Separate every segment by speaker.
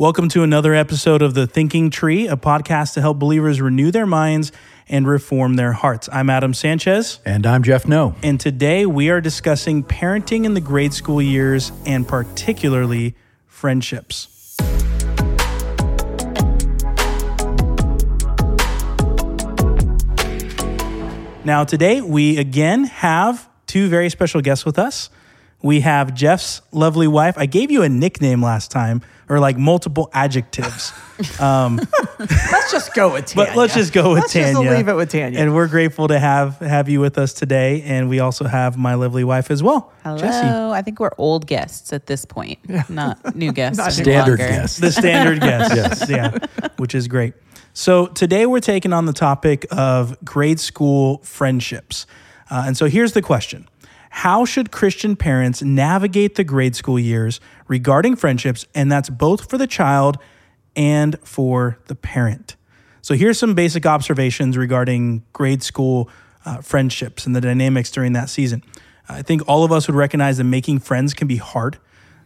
Speaker 1: Welcome to another episode of The Thinking Tree, a podcast to help believers renew their minds and reform their hearts. I'm Adam Sanchez.
Speaker 2: And I'm Jeff No.
Speaker 1: And today we are discussing parenting in the grade school years and particularly friendships. Now, today we again have two very special guests with us. We have Jeff's lovely wife. I gave you a nickname last time, or like multiple adjectives. Um,
Speaker 3: let's just go with Tanya.
Speaker 1: But let's just go with
Speaker 3: let's
Speaker 1: Tanya.
Speaker 3: Just leave it with Tanya.
Speaker 1: And we're grateful to have have you with us today. And we also have my lovely wife as well,
Speaker 4: Hello.
Speaker 1: Jesse.
Speaker 4: I think we're old guests at this point, not new guests.
Speaker 3: Not
Speaker 2: Standard
Speaker 4: longer.
Speaker 2: guest.
Speaker 1: The standard guests. yes. Yeah. Which is great. So today we're taking on the topic of grade school friendships. Uh, and so here's the question. How should Christian parents navigate the grade school years regarding friendships? And that's both for the child and for the parent. So here's some basic observations regarding grade school uh, friendships and the dynamics during that season. I think all of us would recognize that making friends can be hard,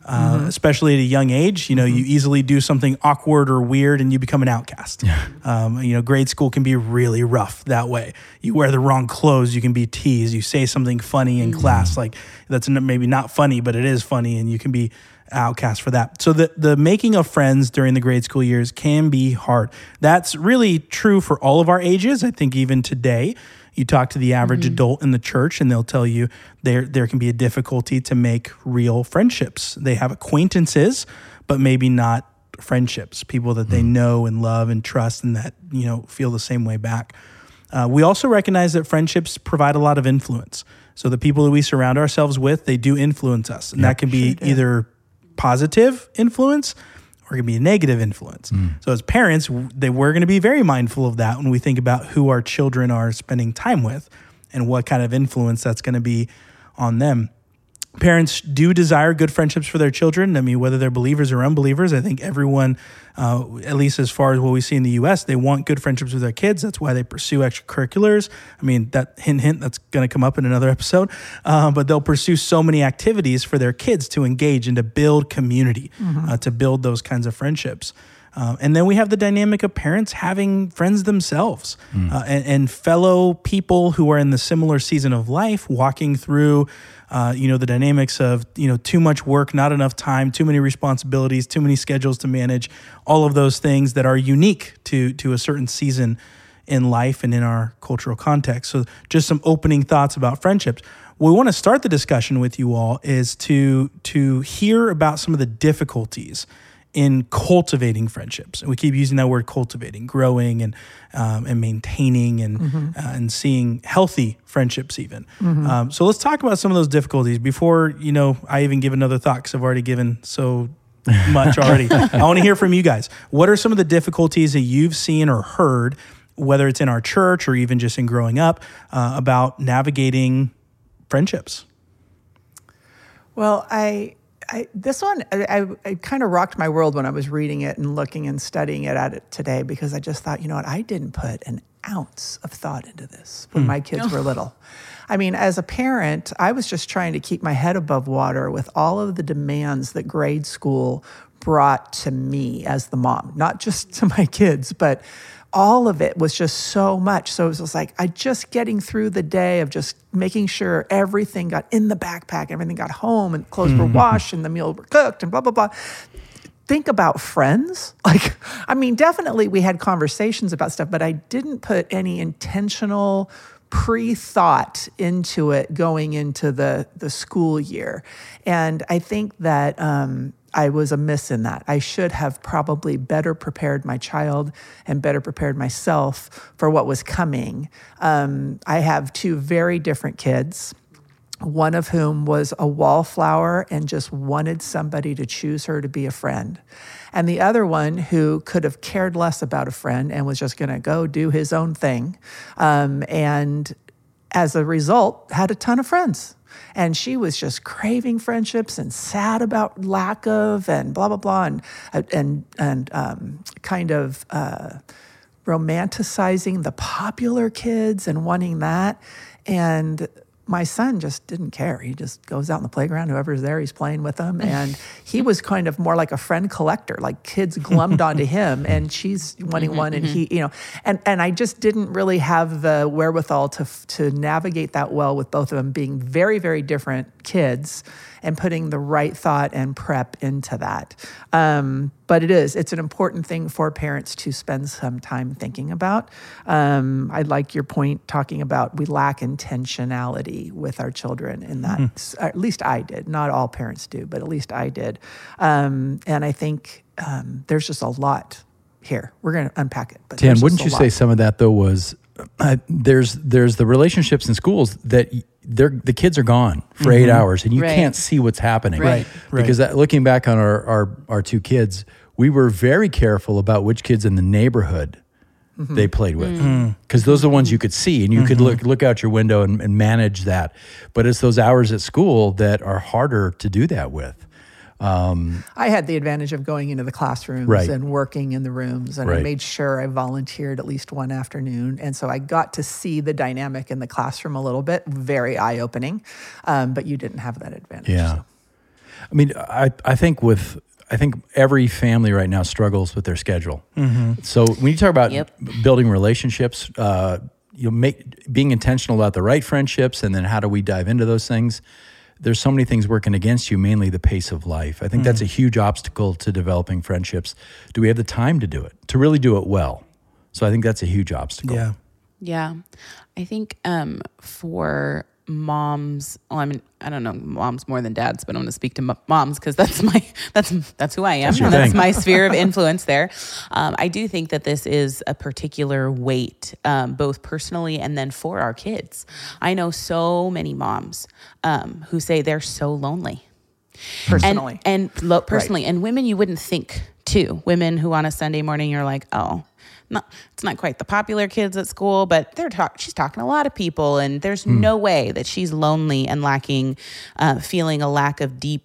Speaker 1: uh, especially at a young age. You know, you easily do something awkward or weird and you become an outcast. Um, you know, grade school can be really rough that way. You wear the wrong clothes, you can be teased. You say something funny in class, like that's maybe not funny, but it is funny, and you can be outcast for that. So the the making of friends during the grade school years can be hard. That's really true for all of our ages. I think even today, you talk to the average adult in the church and they'll tell you there there can be a difficulty to make real friendships. They have acquaintances, but maybe not friendships, people that they know and love and trust and that, you know, feel the same way back. Uh, we also recognize that friendships provide a lot of influence. So the people that we surround ourselves with, they do influence us. And that can be either positive influence or it can be a negative influence. Mm. So as parents, they, we're going to be very mindful of that when we think about who our children are spending time with and what kind of influence that's going to be on them parents do desire good friendships for their children. I mean, whether they're believers or unbelievers, I think everyone, uh, at least as far as what we see in the U.S., they want good friendships with their kids. That's why they pursue extracurriculars. I mean, that hint, hint, that's going to come up in another episode. Uh, but they'll pursue so many activities for their kids to engage and to build community, uh, to build those kinds of friendships. Um, and then we have the dynamic of parents having friends themselves uh, and, and fellow people who are in the similar season of life, walking through, uh, you know, the dynamics of you know too much work, not enough time, too many responsibilities, too many schedules to manage, all of those things that are unique to to a certain season in life and in our cultural context. So, just some opening thoughts about friendships. What we want to start the discussion with you all is to to hear about some of the difficulties in cultivating friendships. And we keep using that word cultivating, growing and um, and maintaining and uh, and seeing healthy friendships even. Um, so let's talk about some of those difficulties before you know I even give another thought because I've already given so much already. I want to hear from you guys. What are some of the difficulties that you've seen or heard, whether it's in our church or even just in growing up, uh, about navigating friendships?
Speaker 3: well, I, I this one I, I, it kind of rocked my world when I was reading it and looking and studying it at it today because I just thought, you know what, I didn't put an ounce of thought into this when hmm. my kids were little. I mean, as a parent, I was just trying to keep my head above water with all of the demands that grade school brought to me as the mom, not just to my kids, but all of it was just so much. So it was just like I just getting through the day of just making sure everything got in the backpack, everything got home, and clothes were washed, and the meals were cooked, and blah blah blah. Think about friends. Like, I mean, definitely we had conversations about stuff, but I didn't put any intentional pre-thought into it going into the the school year, and I think that. Um, I was amiss in that. I should have probably better prepared my child and better prepared myself for what was coming. Um, I have two very different kids, one of whom was a wallflower and just wanted somebody to choose her to be a friend. And the other one who could have cared less about a friend and was just going to go do his own thing. Um, and as a result, had a ton of friends. And she was just craving friendships and sad about lack of and blah blah blah and and and um, kind of uh, romanticizing the popular kids and wanting that. And my son just didn't care. He just goes out in the playground, whoever's there, he's playing with them. And he was kind of more like a friend collector, like kids glummed onto him and she's wanting mm-hmm, one and he, mm-hmm. you know, and, and I just didn't really have the wherewithal to, to navigate that well with both of them being very, very different kids and putting the right thought and prep into that. Um, but it is, it's an important thing for parents to spend some time thinking about. Um, I like your point talking about we lack intentionality with our children in that, mm. at least I did. Not all parents do, but at least I did. Um, and I think um, there's just a lot here. We're going to unpack it.
Speaker 2: But Tan, wouldn't you lot. say some of that though was uh, there's there's the relationships in schools that they're the kids are gone for mm-hmm. eight hours and you right. can't see what's happening
Speaker 1: right,
Speaker 2: right. because that, looking back on our, our our two kids we were very careful about which kids in the neighborhood mm-hmm. they played with because mm. mm. those are the ones you could see and you mm-hmm. could look look out your window and, and manage that but it's those hours at school that are harder to do that with
Speaker 3: um, I had the advantage of going into the classrooms right. and working in the rooms, and right. I made sure I volunteered at least one afternoon. And so I got to see the dynamic in the classroom a little bit, very eye opening. Um, but you didn't have that advantage.
Speaker 2: Yeah. So. I mean, I, I think with I think every family right now struggles with their schedule. Mm-hmm. So when you talk about yep. building relationships, uh, you know, make being intentional about the right friendships, and then how do we dive into those things? There's so many things working against you, mainly the pace of life. I think mm. that's a huge obstacle to developing friendships. Do we have the time to do it, to really do it well? So I think that's a huge obstacle.
Speaker 1: Yeah.
Speaker 4: Yeah. I think um, for moms well i mean i don't know moms more than dads but i'm going to speak to moms because that's my that's that's who i am.
Speaker 2: That's,
Speaker 4: that's my sphere of influence there. Um, i do think that this is a particular weight um, both personally and then for our kids. I know so many moms um, who say they're so lonely.
Speaker 3: Personally.
Speaker 4: And, and lo- personally right. and women you wouldn't think too. Women who on a sunday morning you're like oh not it's not quite the popular kids at school, but they're talk, she's talking to a lot of people, and there's mm. no way that she's lonely and lacking, uh, feeling a lack of deep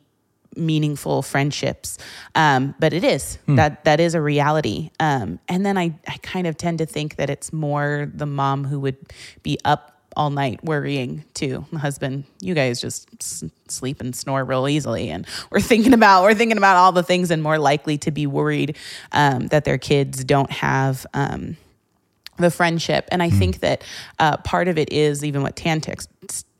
Speaker 4: meaningful friendships. Um, but it is mm. that that is a reality. Um, and then I, I kind of tend to think that it's more the mom who would be up all night worrying too. My husband, you guys just s- sleep and snore real easily, and we're thinking about we're thinking about all the things and more likely to be worried um, that their kids don't have. Um, the friendship. And I mm. think that uh, part of it is even what Tantex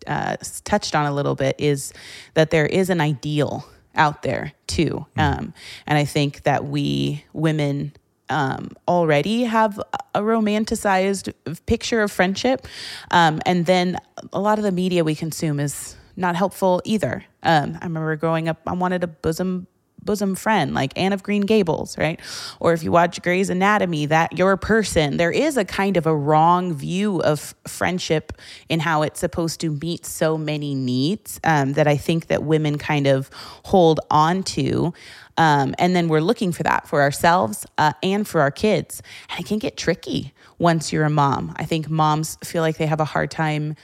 Speaker 4: uh, touched on a little bit is that there is an ideal out there too. Mm. Um, and I think that we women um, already have a romanticized picture of friendship. Um, and then a lot of the media we consume is not helpful either. Um, I remember growing up, I wanted a bosom bosom friend like Anne of Green Gables, right? Or if you watch Grey's Anatomy, that your person, there is a kind of a wrong view of friendship in how it's supposed to meet so many needs um, that I think that women kind of hold on to. Um, and then we're looking for that for ourselves uh, and for our kids. And it can get tricky once you're a mom. I think moms feel like they have a hard time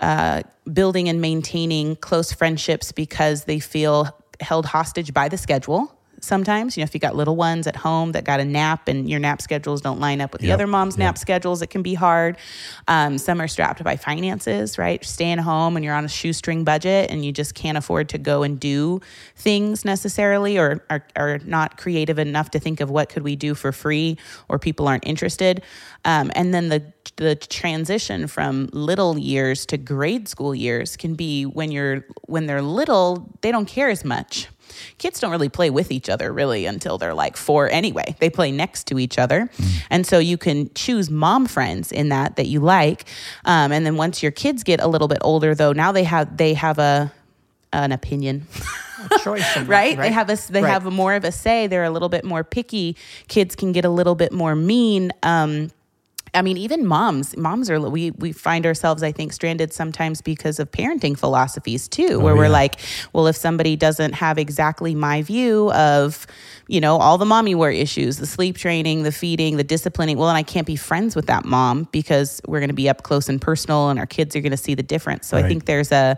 Speaker 4: uh, building and maintaining close friendships because they feel held hostage by the schedule sometimes. You know, if you got little ones at home that got a nap and your nap schedules don't line up with the other mom's yep. nap schedules, it can be hard. Um, some are strapped by finances, right? Staying home and you're on a shoestring budget and you just can't afford to go and do things necessarily or are, are not creative enough to think of what could we do for free or people aren't interested. Um, and then the the transition from little years to grade school years can be when you're when they're little, they don't care as much kids don't really play with each other really until they're like four anyway. They play next to each other. Mm. And so you can choose mom friends in that that you like. Um, and then once your kids get a little bit older though, now they have they have a an opinion.
Speaker 3: choice,
Speaker 4: right? right? They have a they right. have a more of a say. They're a little bit more picky. Kids can get a little bit more mean. Um, I mean, even moms, moms are, we, we find ourselves, I think, stranded sometimes because of parenting philosophies too, oh, where we're like, well, if somebody doesn't have exactly my view of, you know, all the mommy war issues, the sleep training, the feeding, the disciplining, well, then I can't be friends with that mom because we're going to be up close and personal and our kids are going to see the difference. So right. I think there's a,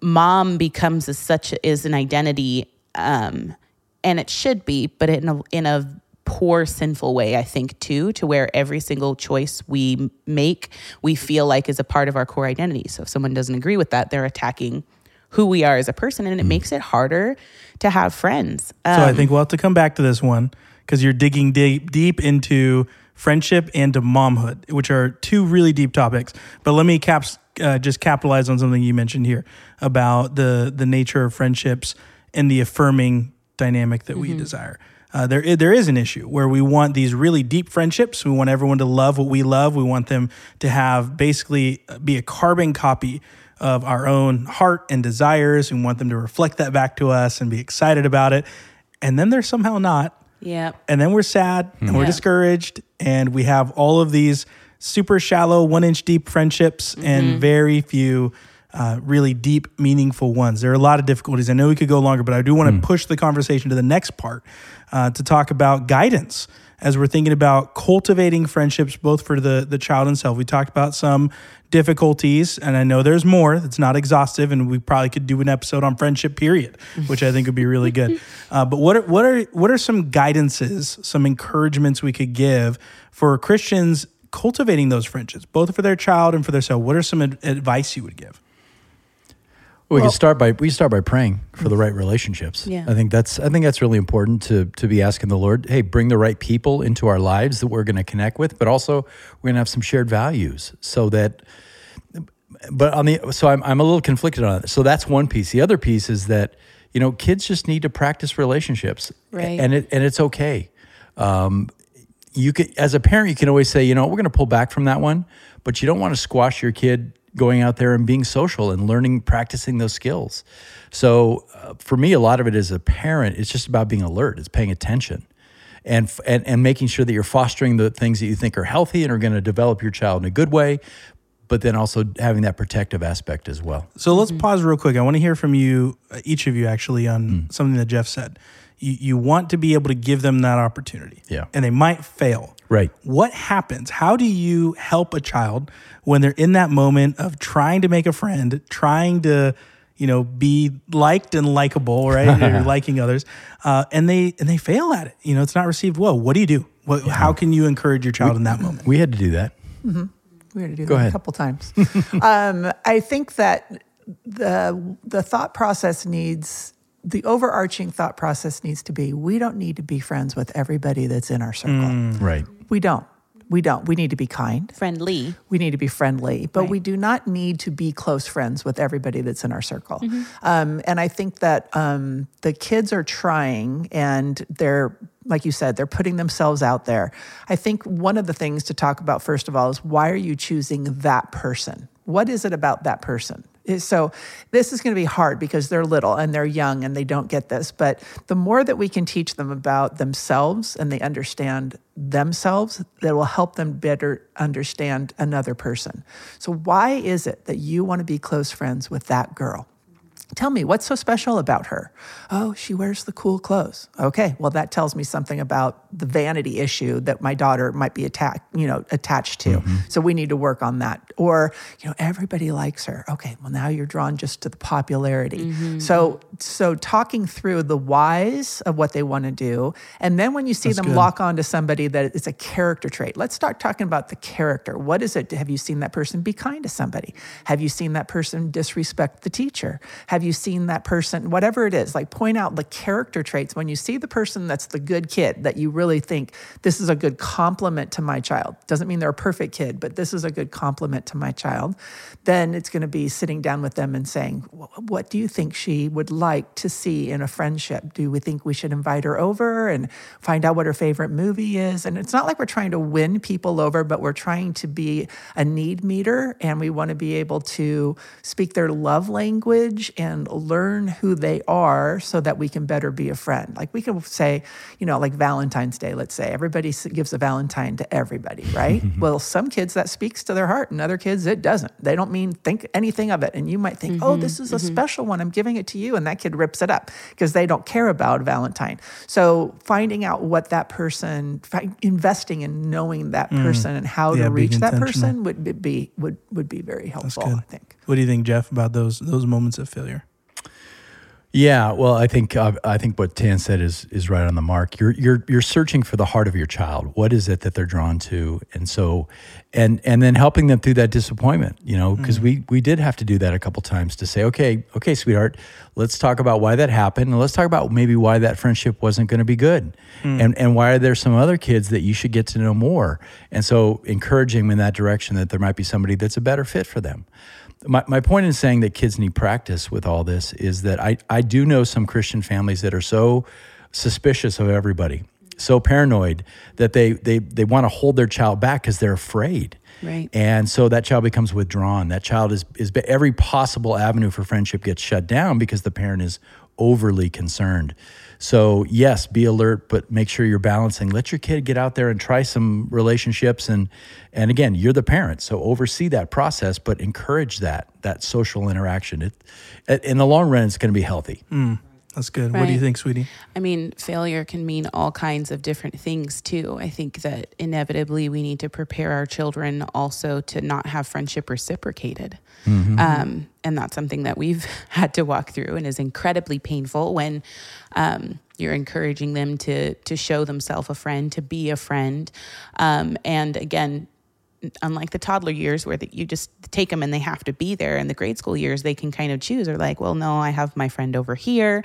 Speaker 4: mom becomes a, such, is an identity, um, and it should be, but in a, in a poor sinful way i think too to where every single choice we make we feel like is a part of our core identity so if someone doesn't agree with that they're attacking who we are as a person and it
Speaker 1: Mm.
Speaker 4: makes it harder to have friends
Speaker 1: So I
Speaker 4: Um,
Speaker 1: think we'll have to come back to this one because you're digging deep, deep into friendship and to momhood, which are two really deep topics. But let me caps, uh, just capitalize on something you mentioned here about the the nature of friendships and the affirming dynamic that we desire. Uh, there, there is an issue where we want these really deep friendships. We want everyone to love what we love. We want them to have basically uh, be a carbon copy of our own heart and desires. We want them to reflect that back to us and be excited about it. And then they're somehow not.
Speaker 4: yeah
Speaker 1: And then we're sad and we're discouraged. And we have all of these super shallow, one inch deep friendships and very few uh, really deep, meaningful ones. There are a lot of difficulties. I know we could go longer, but I do want to push the conversation to the next part uh, to talk about guidance as we're thinking about cultivating friendships both for the, the child and self. We talked about some difficulties, and I know there's more. It's not exhaustive, and we probably could do an episode on friendship, period, which I think would be really good. Uh, but what are, what are what are some guidances, some encouragements we could give for Christians cultivating those friendships, both for their child and for their self? What are some ad- advice you would give?
Speaker 2: We can start by we start by praying for the right relationships.
Speaker 4: Yeah.
Speaker 2: I think that's I think that's really important to to be asking the Lord, hey, bring the right people into our lives that we're going to connect with, but also we're going to have some shared values so that but on the so I'm I'm a little conflicted on it. So that's one piece. The other piece is that you know kids just need to practice relationships,
Speaker 4: Right.
Speaker 2: And it and it's okay. Um, you can as a parent you can always say you know we're going to pull back from that one, but you don't want to squash your kid going out there and being social and learning practicing those skills. So uh, for me, a lot of it as a parent, it's just about being alert. It's paying attention. And, and, and making sure that you're fostering the things that you think are healthy and are going to develop your child in a good way, but then also having that protective aspect as well.
Speaker 1: So let's pause real quick. I want to hear from you, uh, each of you, actually, on something that Jeff said. You, you want to be able to give them that opportunity.
Speaker 2: Yeah.
Speaker 1: And they might fail.
Speaker 2: Right.
Speaker 1: What happens? How do you help a child when they're in that moment of trying to make a friend, trying to, you know, be liked and likable, right? or liking others, uh, and they and they fail at it. You know, it's not received well. What do you do? What, How can you encourage your child in that moment?
Speaker 2: We had to do that.
Speaker 3: We had to do
Speaker 2: Go
Speaker 3: that
Speaker 2: ahead.
Speaker 3: a couple times. um, I think that the the thought process needs the overarching thought process needs to be we don't need to be friends with everybody that's in our circle.
Speaker 2: Right.
Speaker 3: We don't. We don't. We need to be kind.
Speaker 4: friendly
Speaker 3: We need to be friendly, but
Speaker 4: Right.
Speaker 3: we do not need to be close friends with everybody that's in our circle. Um, and I think that um, the kids are trying and they're, like you said, they're putting themselves out there. I think one of the things to talk about, first of all, is why are you choosing that person? What is it about that person? So this is going to be hard because they're little and they're young and they don't get this. But the more that we can teach them about themselves and they understand themselves, that will help them better understand another person. So why is it that you want to be close friends with that girl? Tell me, what's so special about her? Oh, she wears the cool clothes. Okay, well, that tells me something about the vanity issue that my daughter might be attack, you know, attached to. Mm-hmm. So we need to work on that. Or, you know, everybody likes her. Okay, well, now you're drawn just to the popularity. Mm-hmm. So, so talking through the whys of what they want to do, and then when you see them
Speaker 1: good.
Speaker 3: lock onto somebody that it's a character trait, let's start talking about the character. What is it? Have you seen that person be kind to somebody? Have you seen that person disrespect the teacher? Have you seen that person, whatever it is, like point out the character traits. When you see the person that's the good kid that you really think this is a good compliment to my child, doesn't mean they're a perfect kid, but this is a good compliment to my child, then it's going to be sitting down with them and saying, What do you think she would like to see in a friendship? Do we think we should invite her over and find out what her favorite movie is? And it's not like we're trying to win people over, but we're trying to be a need meter and we want to be able to speak their love language and learn who they are so that we can better be a friend. Like we can say, you know, like Valentine's Day, let's say, everybody gives a Valentine to everybody, right? well, some kids that speaks to their heart and other kids it doesn't. They don't mean think anything of it. And you might think, oh, this is a special one. I'm giving it to you. And that kid rips it up because they don't care about Valentine. So finding out what that person, investing in knowing that person and how
Speaker 1: Yeah,
Speaker 3: to reach that person would be- be would would be very helpful. I think.
Speaker 1: What do you think, Jeff, about those those moments of failure?
Speaker 2: Yeah, well, I think uh, I think what Tan said is is right on the mark. You're you're you're searching for the heart of your child. What is it that they're drawn to? And so, and and then helping them through that disappointment. You know, because mm. we we did have to do that a couple times to say, okay, okay, sweetheart, let's talk about why that happened, and let's talk about maybe why that friendship wasn't going to be good, mm. and and why are there some other kids that you should get to know more. And so, encouraging them in that direction that there might be somebody that's a better fit for them my, my point in saying that kids need practice with all this is that I, I do know some Christian families that are so suspicious of everybody, so paranoid that they, they, they want to hold their child back because they're afraid.
Speaker 4: Right.
Speaker 2: And so that child becomes withdrawn. That child is, is every possible avenue for friendship gets shut down because the parent is overly concerned. So, yes, be alert, but make sure you're balancing. Let your kid get out there and try some relationships and and again, you're the parent, so oversee that process, but encourage that that social interaction. It, in the long run, it's going to be healthy.
Speaker 1: Mm. That's good. Right. What do you think, sweetie?
Speaker 4: I mean, failure can mean all kinds of different things too. I think that inevitably we need to prepare our children also to not have friendship reciprocated. Mm-hmm. Um, and that's something that we've had to walk through and is incredibly painful when um, you're encouraging them to to show themselves a friend, to be a friend. Um, and again, unlike the toddler years where the, you just take them and they have to be there in the grade school years they can kind of choose or like well no i have my friend over here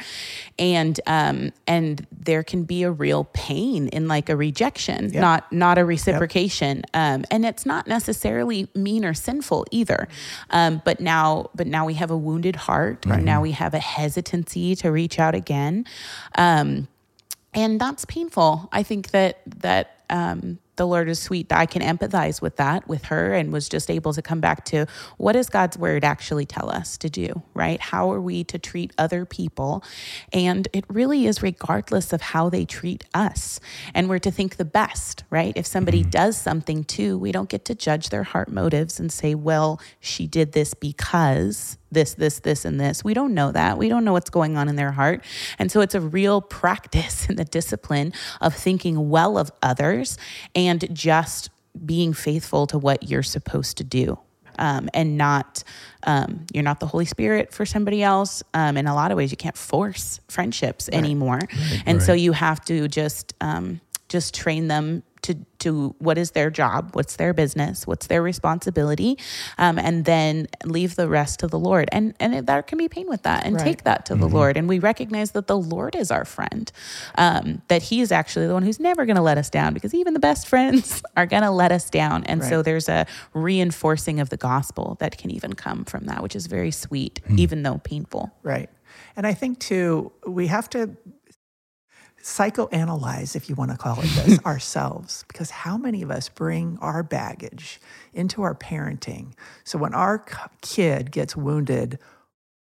Speaker 4: and um and there can be a real pain in like a rejection yep. not not a reciprocation yep. um and it's not necessarily mean or sinful either um but now but now we have a wounded heart right. and now we have a hesitancy to reach out again um and that's painful i think that that um the Lord is sweet that I can empathize with that with her and was just able to come back to what does God's word actually tell us to do, right? How are we to treat other people? And it really is regardless of how they treat us. And we're to think the best, right? If somebody mm-hmm. does something too, we don't get to judge their heart motives and say, well, she did this because this, this, this, and this. We don't know that. We don't know what's going on in their heart. And so it's a real practice in the discipline of thinking well of others and just being faithful to what you're supposed to do. Um, and not um, you're not the Holy Spirit for somebody else. Um, in a lot of ways, you can't force friendships right. anymore, right. and right. so you have to just um, just train them to to what is their job, what's their business, what's their responsibility, um, and then leave the rest to the Lord. And and it, there can be pain with that, and right. take that to mm-hmm. the Lord. And we recognize that the Lord is our friend, um, that He is actually the one who's never going to let us down, because even the best friends are going to let us down. And right. so there's a reinforcing of the gospel that can even come from that, which is very sweet, mm. even though painful.
Speaker 3: Right. And I think too, we have to psychoanalyze, if you want to call it this, ourselves. Because how many of us bring our baggage into our parenting? So when our kid gets wounded,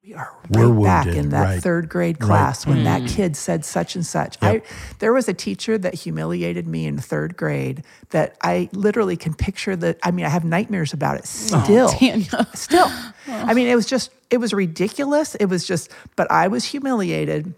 Speaker 3: we are right We're back wounded, in that right. third grade class right. when mm. that kid said such and such. Yep. I, there was a teacher that humiliated me in third grade that I literally can picture that. I mean, I have nightmares about it still. Oh, still. Oh. I mean, it was just, it was ridiculous. It was just, but I was humiliated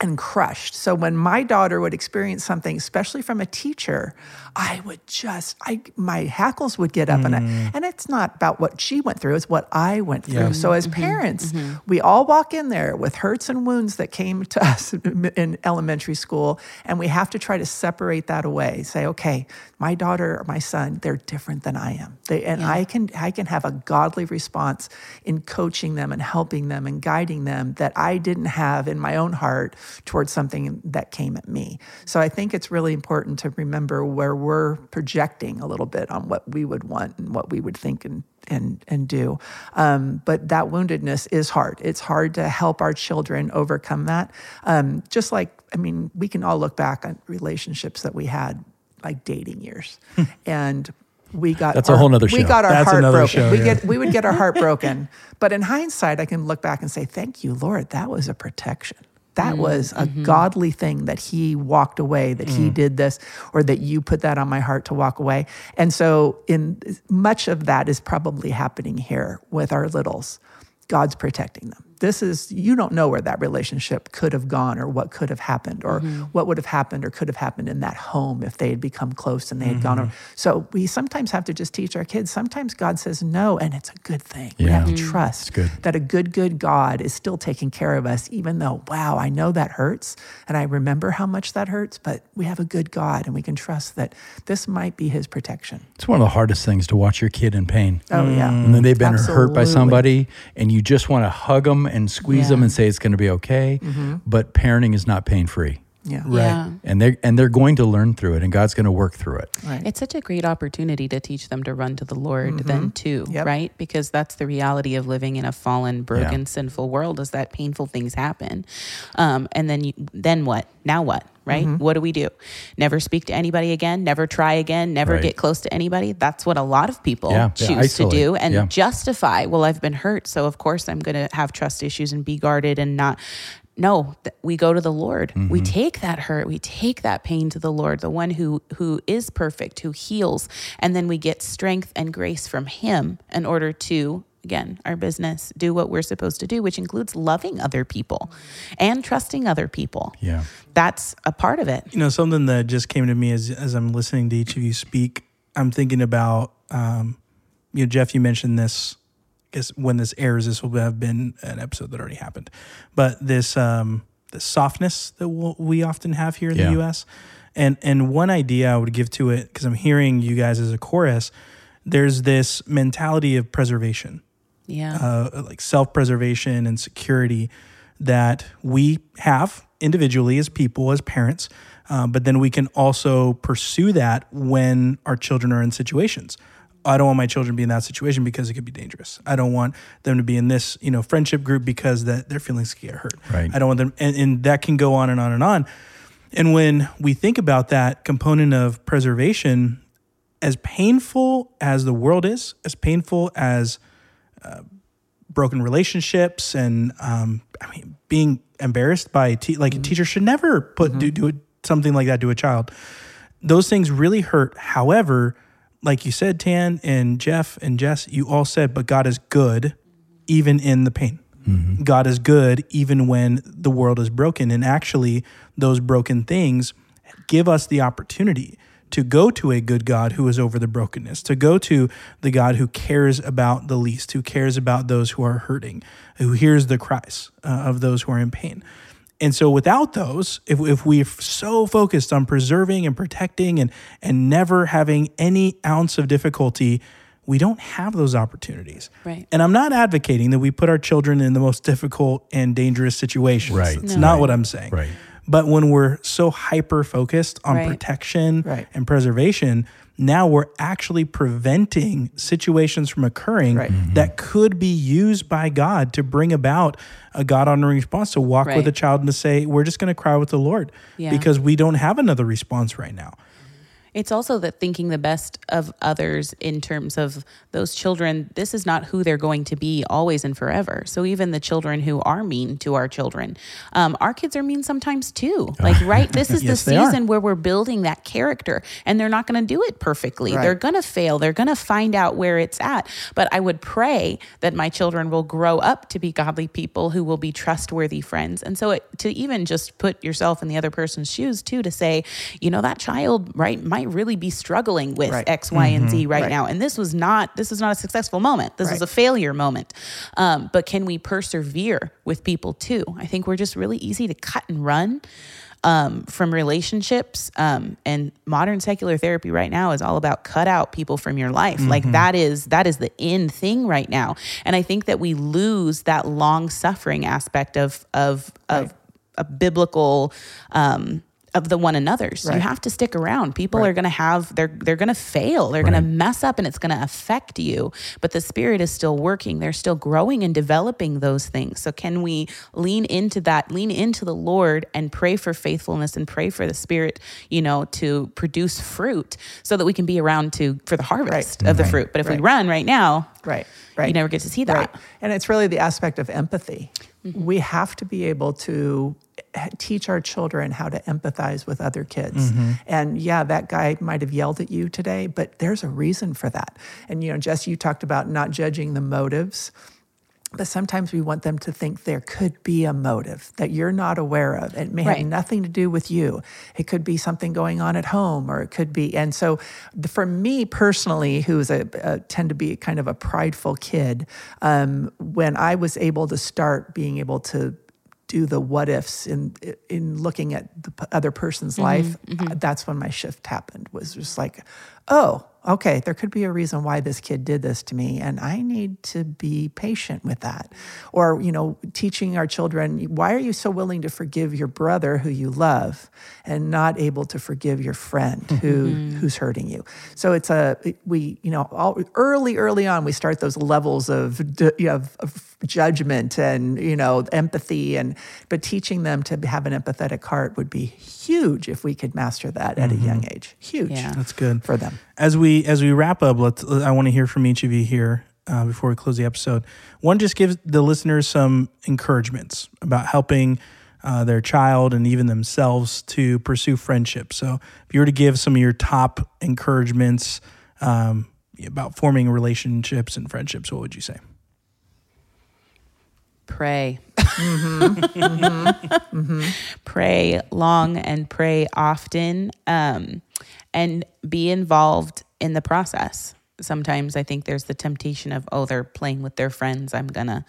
Speaker 3: and crushed. So when my daughter would experience something, especially from a teacher, I would just, I my hackles would get up, mm. and I, mm. and it's not about what she went through; it's what I went through. Yeah. So as mm-hmm. parents, mm-hmm. we all walk in there with hurts and wounds that came to us in elementary school, and we have to try to separate that away. Say, okay, my daughter or my son, they're different than I am, they, and yeah. I can I can have a godly response in coaching them and helping them and guiding them that I didn't have in my own heart towards something that came at me. So I think it's really important to remember where we're projecting a little bit on what we would want and what we would think and and and do. Um, but that woundedness is hard. It's hard to help our children overcome that. Um, just like I mean, we can all look back on relationships that we had, like dating years, hmm. and we got
Speaker 2: that's our, a whole other show.
Speaker 3: We got our
Speaker 2: that's
Speaker 3: heart broken. Show, we yeah. get we would get our heart broken. But in hindsight, I can look back and say, "Thank you, Lord. That was a protection." That mm, was a mm-hmm. godly thing that he walked away, that mm. he did this, or that you put that on my heart to walk away. And so, in much of that is probably happening here with our littles. God's protecting them. This is you don't know where that relationship could have gone or what could have happened or mm-hmm. what would have happened or could have happened in that home if they had become close and they had gone mm-hmm. over. So we sometimes have to just teach our kids. Sometimes God says no, and it's a good thing. We have to
Speaker 2: Yeah.
Speaker 3: trust that a good, good God is still taking care of us, even though, wow, I know that hurts and I remember how much that hurts, but we have a good God and we can trust that this might be his protection.
Speaker 2: It's one of the hardest things to watch your kid in pain.
Speaker 3: Oh, yeah.
Speaker 2: And then they've been hurt by somebody, and you just want to hug them and squeeze them and say it's going to be okay. But parenting is not pain free,
Speaker 3: Yeah.
Speaker 4: Yeah.
Speaker 2: and they are and they're going to learn through it, and God's going to work through it.
Speaker 3: Right.
Speaker 4: It's such a great opportunity to teach them to run to the Lord then too,
Speaker 3: Yep.
Speaker 4: right? Because that's the reality of living in a fallen, broken, sinful world is that painful things happen. Um, and then you, then what? Now what? Right? Mm-hmm. What do we do? Never speak to anybody again, never try again, never
Speaker 2: Right.
Speaker 4: get close to anybody. That's what a lot of people
Speaker 2: Yeah,
Speaker 4: choose to do and
Speaker 2: Yeah.
Speaker 4: justify, well, I've been hurt, so of course I'm going to have trust issues and be guarded and not no th- we go to the lord we mm-hmm. take that hurt we take that pain to the lord the one who who is perfect who heals and then we get strength and grace from him in order to again our business do what we're supposed to do which includes loving other people and trusting other people
Speaker 2: Yeah.
Speaker 4: that's a part of it
Speaker 1: You know, something that just came to me as as I'm listening to each of you speak. I'm thinking about, um, you know, Jeff. You mentioned this. I guess when this airs, this will have been an episode that already happened. But this um, this softness that we'll, we often have here in
Speaker 2: Yeah.
Speaker 1: the U.S. and and one idea I would give to it because I'm hearing you guys as a chorus. There's this mentality of preservation
Speaker 4: yeah
Speaker 1: uh, like self preservation and security that we have individually as people, as parents, uh, but then we can also pursue that when our children are in situations. I don't want my children to be in that situation because it could be dangerous. I don't want them to be in this, you know, friendship group because that their feelings could get hurt.
Speaker 2: Right.
Speaker 1: I don't want them, and, and that can go on and on and on. And when we think about that component of preservation, as painful as the world is, as painful as broken relationships and um, I mean being embarrassed by te- like a mm-hmm. teacher should never put do, mm-hmm. do it, something like that to a child. Those things really hurt. However, like you said, Tan and Jeff and Jess, you all said, but God is good even in the pain. Mm-hmm. God is good even when the world is broken. And actually, those broken things give us the opportunity to go to a good God who is over the brokenness, to go to the God who cares about the least, who cares about those who are hurting, who hears the cries uh, of those who are in pain. And so without those, if, if we're so focused on preserving and protecting and, and never having any ounce of difficulty, we don't have those opportunities.
Speaker 4: Right.
Speaker 1: And I'm not advocating that we put our children in the most difficult and dangerous situations.
Speaker 2: Right.
Speaker 1: It's
Speaker 2: No.
Speaker 1: not
Speaker 2: Right.
Speaker 1: what I'm saying.
Speaker 2: Right.
Speaker 1: But when we're so hyper focused on
Speaker 4: Right.
Speaker 1: protection
Speaker 3: Right.
Speaker 1: and preservation, now we're actually preventing situations from occurring
Speaker 3: Right. Mm-hmm.
Speaker 1: that could be used by God to bring about a God honoring response to walk with
Speaker 4: Right.
Speaker 1: a child and to say, we're just going to cry with the Lord
Speaker 4: Yeah.
Speaker 1: because we don't have another response right now.
Speaker 4: It's also that thinking the best of others in terms of those children, this is not who they're going to be always and forever. So even the children who are mean to our children, um, our kids are mean sometimes too. Like, right? This is
Speaker 1: Yes,
Speaker 4: the
Speaker 1: they are.
Speaker 4: season where we're building that character and they're not going to do it perfectly.
Speaker 3: Right.
Speaker 4: They're going to fail. They're going to find out where it's at. But I would pray that my children will grow up to be godly people who will be trustworthy friends. And so it, to even just put yourself in the other person's shoes too, to say, you know, that child, right, might really be struggling with
Speaker 3: Right.
Speaker 4: X, Y, and Z right,
Speaker 3: Right.
Speaker 4: now. And this was not, this is not a successful moment. This is
Speaker 3: Right.
Speaker 4: a failure moment. Um, but can we persevere with people too? I think we're just really easy to cut and run um, from relationships. Um, and modern secular therapy right now is all about cut out people from your life.
Speaker 3: Mm-hmm.
Speaker 4: Like that is that is the end thing right now. And I think that we lose that long suffering aspect of of of a biblical. Um, of the one another's. You have to stick around. People are going to have they're they're going to fail. They're going to mess up and it's going to affect you. But the spirit is still working. They're still growing and developing those things. So can we lean into that, lean into the Lord and pray for faithfulness and pray for the spirit, you know, to produce fruit so that we can be around to for the harvest of the fruit. But if we run right now,
Speaker 3: Right. Right.
Speaker 4: you never get to see that.
Speaker 3: Right. And it's really the aspect of empathy.
Speaker 4: Mm-hmm.
Speaker 3: We have to be able to teach our children how to empathize with other kids.
Speaker 4: Mm-hmm.
Speaker 3: And yeah, that guy might have yelled at you today, but there's a reason for that. And you know, Jess, you talked about not judging the motives. But sometimes we want them to think there could be a motive that you're not aware of. It may
Speaker 4: Right.
Speaker 3: have nothing to do with you. It could be something going on at home, or it could be. And so, the- for me personally, who is a, a tend to be kind of a prideful kid, um, when I was able to start being able to do the what ifs in in looking at the other person's life, uh, that's when my shift happened. Was just like, oh, okay, there could be a reason why this kid did this to me, and I need to be patient with that. Or you know, teaching our children, why are you so willing to forgive your brother who you love, and not able to forgive your friend mm-hmm. who who's hurting you? So it's a we you know all, early early on we start those levels of you know, of, of judgment and you know empathy and but teaching them to have an empathetic heart would be huge if we could master that at a mm-hmm. young age huge
Speaker 4: Yeah.
Speaker 1: That's good.
Speaker 3: for them
Speaker 1: As we as we wrap up, let's. I want to hear from each of you here uh, before we close the episode. One, just give the listeners some encouragements about helping uh, their child and even themselves to pursue friendship. So, if you were to give some of your top encouragements um, about forming relationships and friendships, what would you say?
Speaker 4: Pray. Pray long and pray often um, and be involved in the process. Sometimes I think there's the temptation of, oh, they're playing with their friends. I'm going to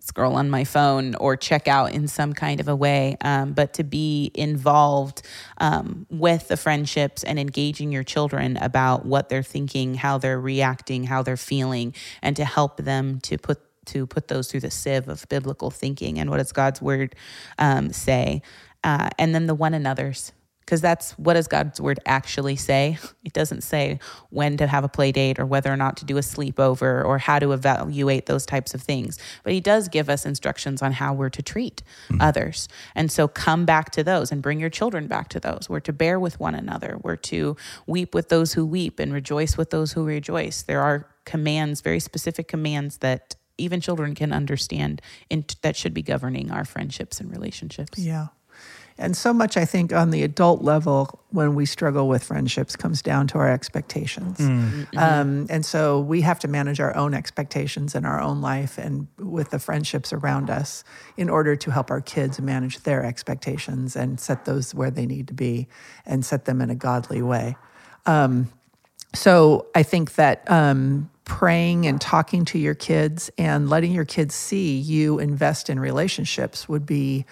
Speaker 4: scroll on my phone or check out in some kind of a way. Um, but to be involved um, with the friendships and engaging your children about what they're thinking, how they're reacting, how they're feeling, and to help them to put to put those through the sieve of biblical thinking and what does God's word um, say, uh, and then the one another's, because that's what does God's word actually say. It doesn't say when to have a play date or whether or not to do a sleepover or how to evaluate those types of things, but He does give us instructions on how we're to treat others, and so come back to those and bring your children back to those. We're to bear with one another. We're to weep with those who weep and rejoice with those who rejoice. There are commands, very specific commands that even children can understand and that should be governing our friendships and relationships.
Speaker 3: Yeah. And so much, I think, on the adult level, when we struggle with friendships, comes down to our expectations. Um, and so we have to manage our own expectations in our own life and with the friendships around us in order to help our kids manage their expectations and set those where they need to be and set them in a godly way. So I think that um, praying and talking to your kids and letting your kids see you invest in relationships would be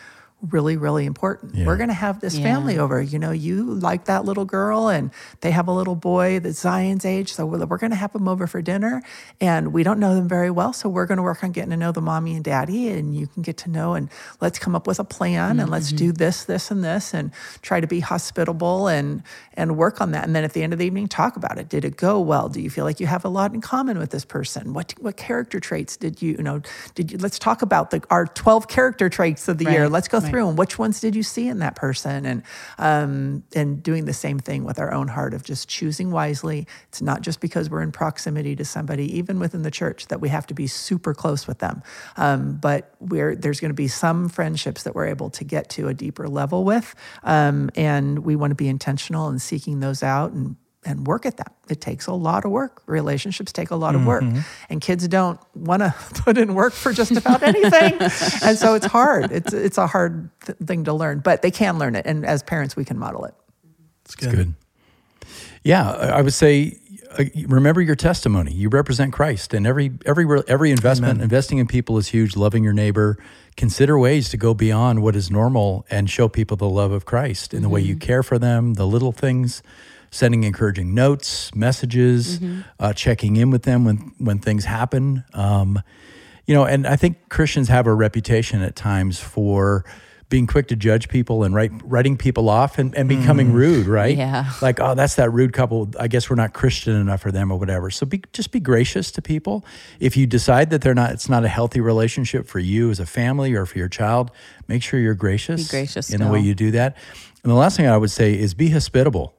Speaker 3: really, really important. We're going to have this
Speaker 4: Yeah.
Speaker 3: family over. You know, you like that little girl, and they have a little boy that's Zion's age. So we're, we're going to have them over for dinner, and we don't know them very well. So we're going to work on getting to know the mommy and daddy, and you can get to know. And let's come up with a plan, and let's do mm-hmm. this, this, and this, and try to be hospitable and and work on that. And then at the end of the evening, talk about it. Did it go well? Do you feel like you have a lot in common with this person? What what character traits did you you know? Did you? Let's talk about the our twelve character traits of the year. Let's go
Speaker 4: right.
Speaker 3: Through them. Which ones did you see in that person? And um, and doing the same thing with our own heart of just choosing wisely. It's not just because we're in proximity to somebody, even within the church, that we have to be super close with them. Um, but we're there's going to be some friendships that we're able to get to a deeper level with, um, and we want to be intentional in seeking those out and and work at that. It takes a lot of work. Relationships take a lot of work, and kids don't want to put in work for just about anything, and so it's hard. It's it's a hard th- thing to learn, but they can learn it, and as parents, we can model it.
Speaker 1: It's
Speaker 2: It's good. Yeah, I I would say uh, remember your testimony. You represent Christ, and every every every investment, investing in people is huge. Loving your neighbor, consider ways to go beyond what is normal and show people the love of Christ in the way you care for them, the little things, sending encouraging notes, messages, uh, checking in with them when when things happen. Um, you know, and I think Christians have a reputation at times for being quick to judge people and write, writing people off and, and becoming rude, right?
Speaker 4: Yeah.
Speaker 2: Like, oh, that's that rude couple. I guess we're not Christian enough for them or whatever. So be, just be gracious to people. If you decide that they're not, it's not a healthy relationship for you as a family or for your child, make sure you're gracious,
Speaker 4: Be gracious
Speaker 2: in the way you do that. And the last thing I would say is be hospitable.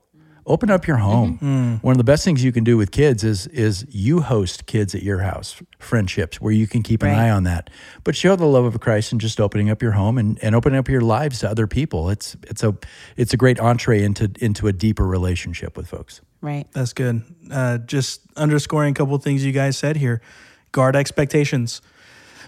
Speaker 2: Open up your home.
Speaker 4: Mm-hmm.
Speaker 2: One of the best things you can do with kids is is you host kids at your house, friendships where you can keep an eye on that. But show the love of Christ and just opening up your home and, and opening up your lives to other people. It's it's a it's a great entree into into a deeper relationship with folks.
Speaker 4: Right.
Speaker 1: That's good. Uh, just underscoring a couple of things you guys said here. Guard expectations.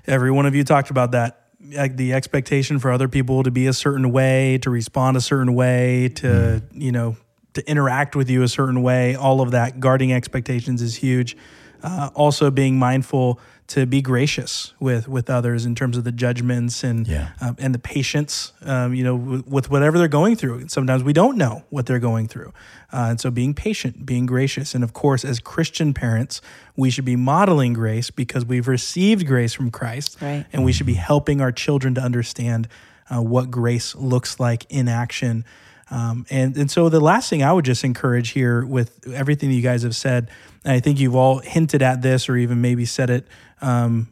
Speaker 1: every one of you talked about that. Like the expectation for other people to be a certain way, to respond a certain way, to, you know, to interact with you a certain way, all of that, guarding expectations is huge. Uh, also being mindful to be gracious with with others in terms of the judgments and
Speaker 2: Yeah.
Speaker 1: um, and the patience, um, you know, with, with whatever they're going through. Sometimes we don't know what they're going through, uh, and so being patient, being gracious, and of course, as Christian parents, we should be modeling grace because we've received grace from Christ,
Speaker 4: Right.
Speaker 1: and we should be helping our children to understand uh, what grace looks like in action. Um, and and so the last thing I would just encourage here with everything that you guys have said, and I think you've all hinted at this or even maybe said it um,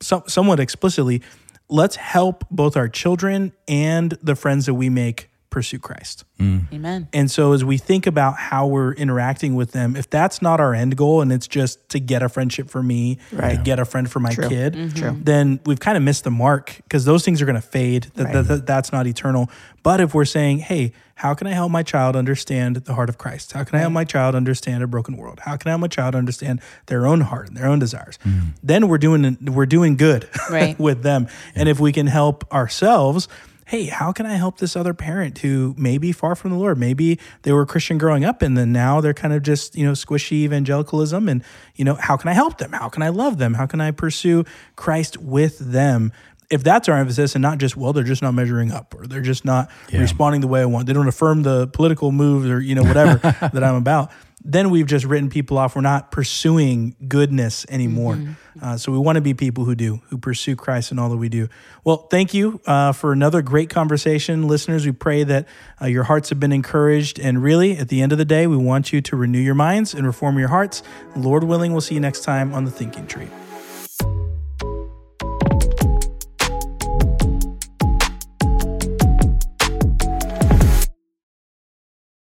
Speaker 1: some, somewhat explicitly. Let's help both our children and the friends that we make pursue Christ. Mm.
Speaker 4: Amen.
Speaker 1: And so as we think about how we're interacting with them, if that's not our end goal and it's just to get a friendship for me, to get a friend for my
Speaker 3: True.
Speaker 1: kid, mm-hmm.
Speaker 3: True.
Speaker 1: then we've kind of missed the mark because those things are going to fade. That, that- that- that's not eternal. But if we're saying, hey, how can I help my child understand the heart of Christ? How can I help my child understand a broken world? How can I help my child understand their own heart and their own desires? Mm. Then we're doing we're doing good
Speaker 4: Right.
Speaker 1: with them. And if we can help ourselves, hey, how can I help this other parent who may be far from the Lord? Maybe they were Christian growing up and then now they're kind of just, you know, squishy evangelicalism. And, you know, how can I help them? How can I love them? How can I pursue Christ with them? If that's our emphasis and not just, well, they're just not measuring up or they're just not responding the way I want, they don't affirm the political moves or, you know, whatever that I'm about, then we've just written people off. We're not pursuing goodness anymore. Uh, so we want to be people who do, who pursue Christ in all that we do. Well, thank you uh, for another great conversation. Listeners, we pray that uh, your hearts have been encouraged. And really, at the end of the day, we want you to renew your minds and reform your hearts. Lord willing, we'll see you next time on The Thinking Tree.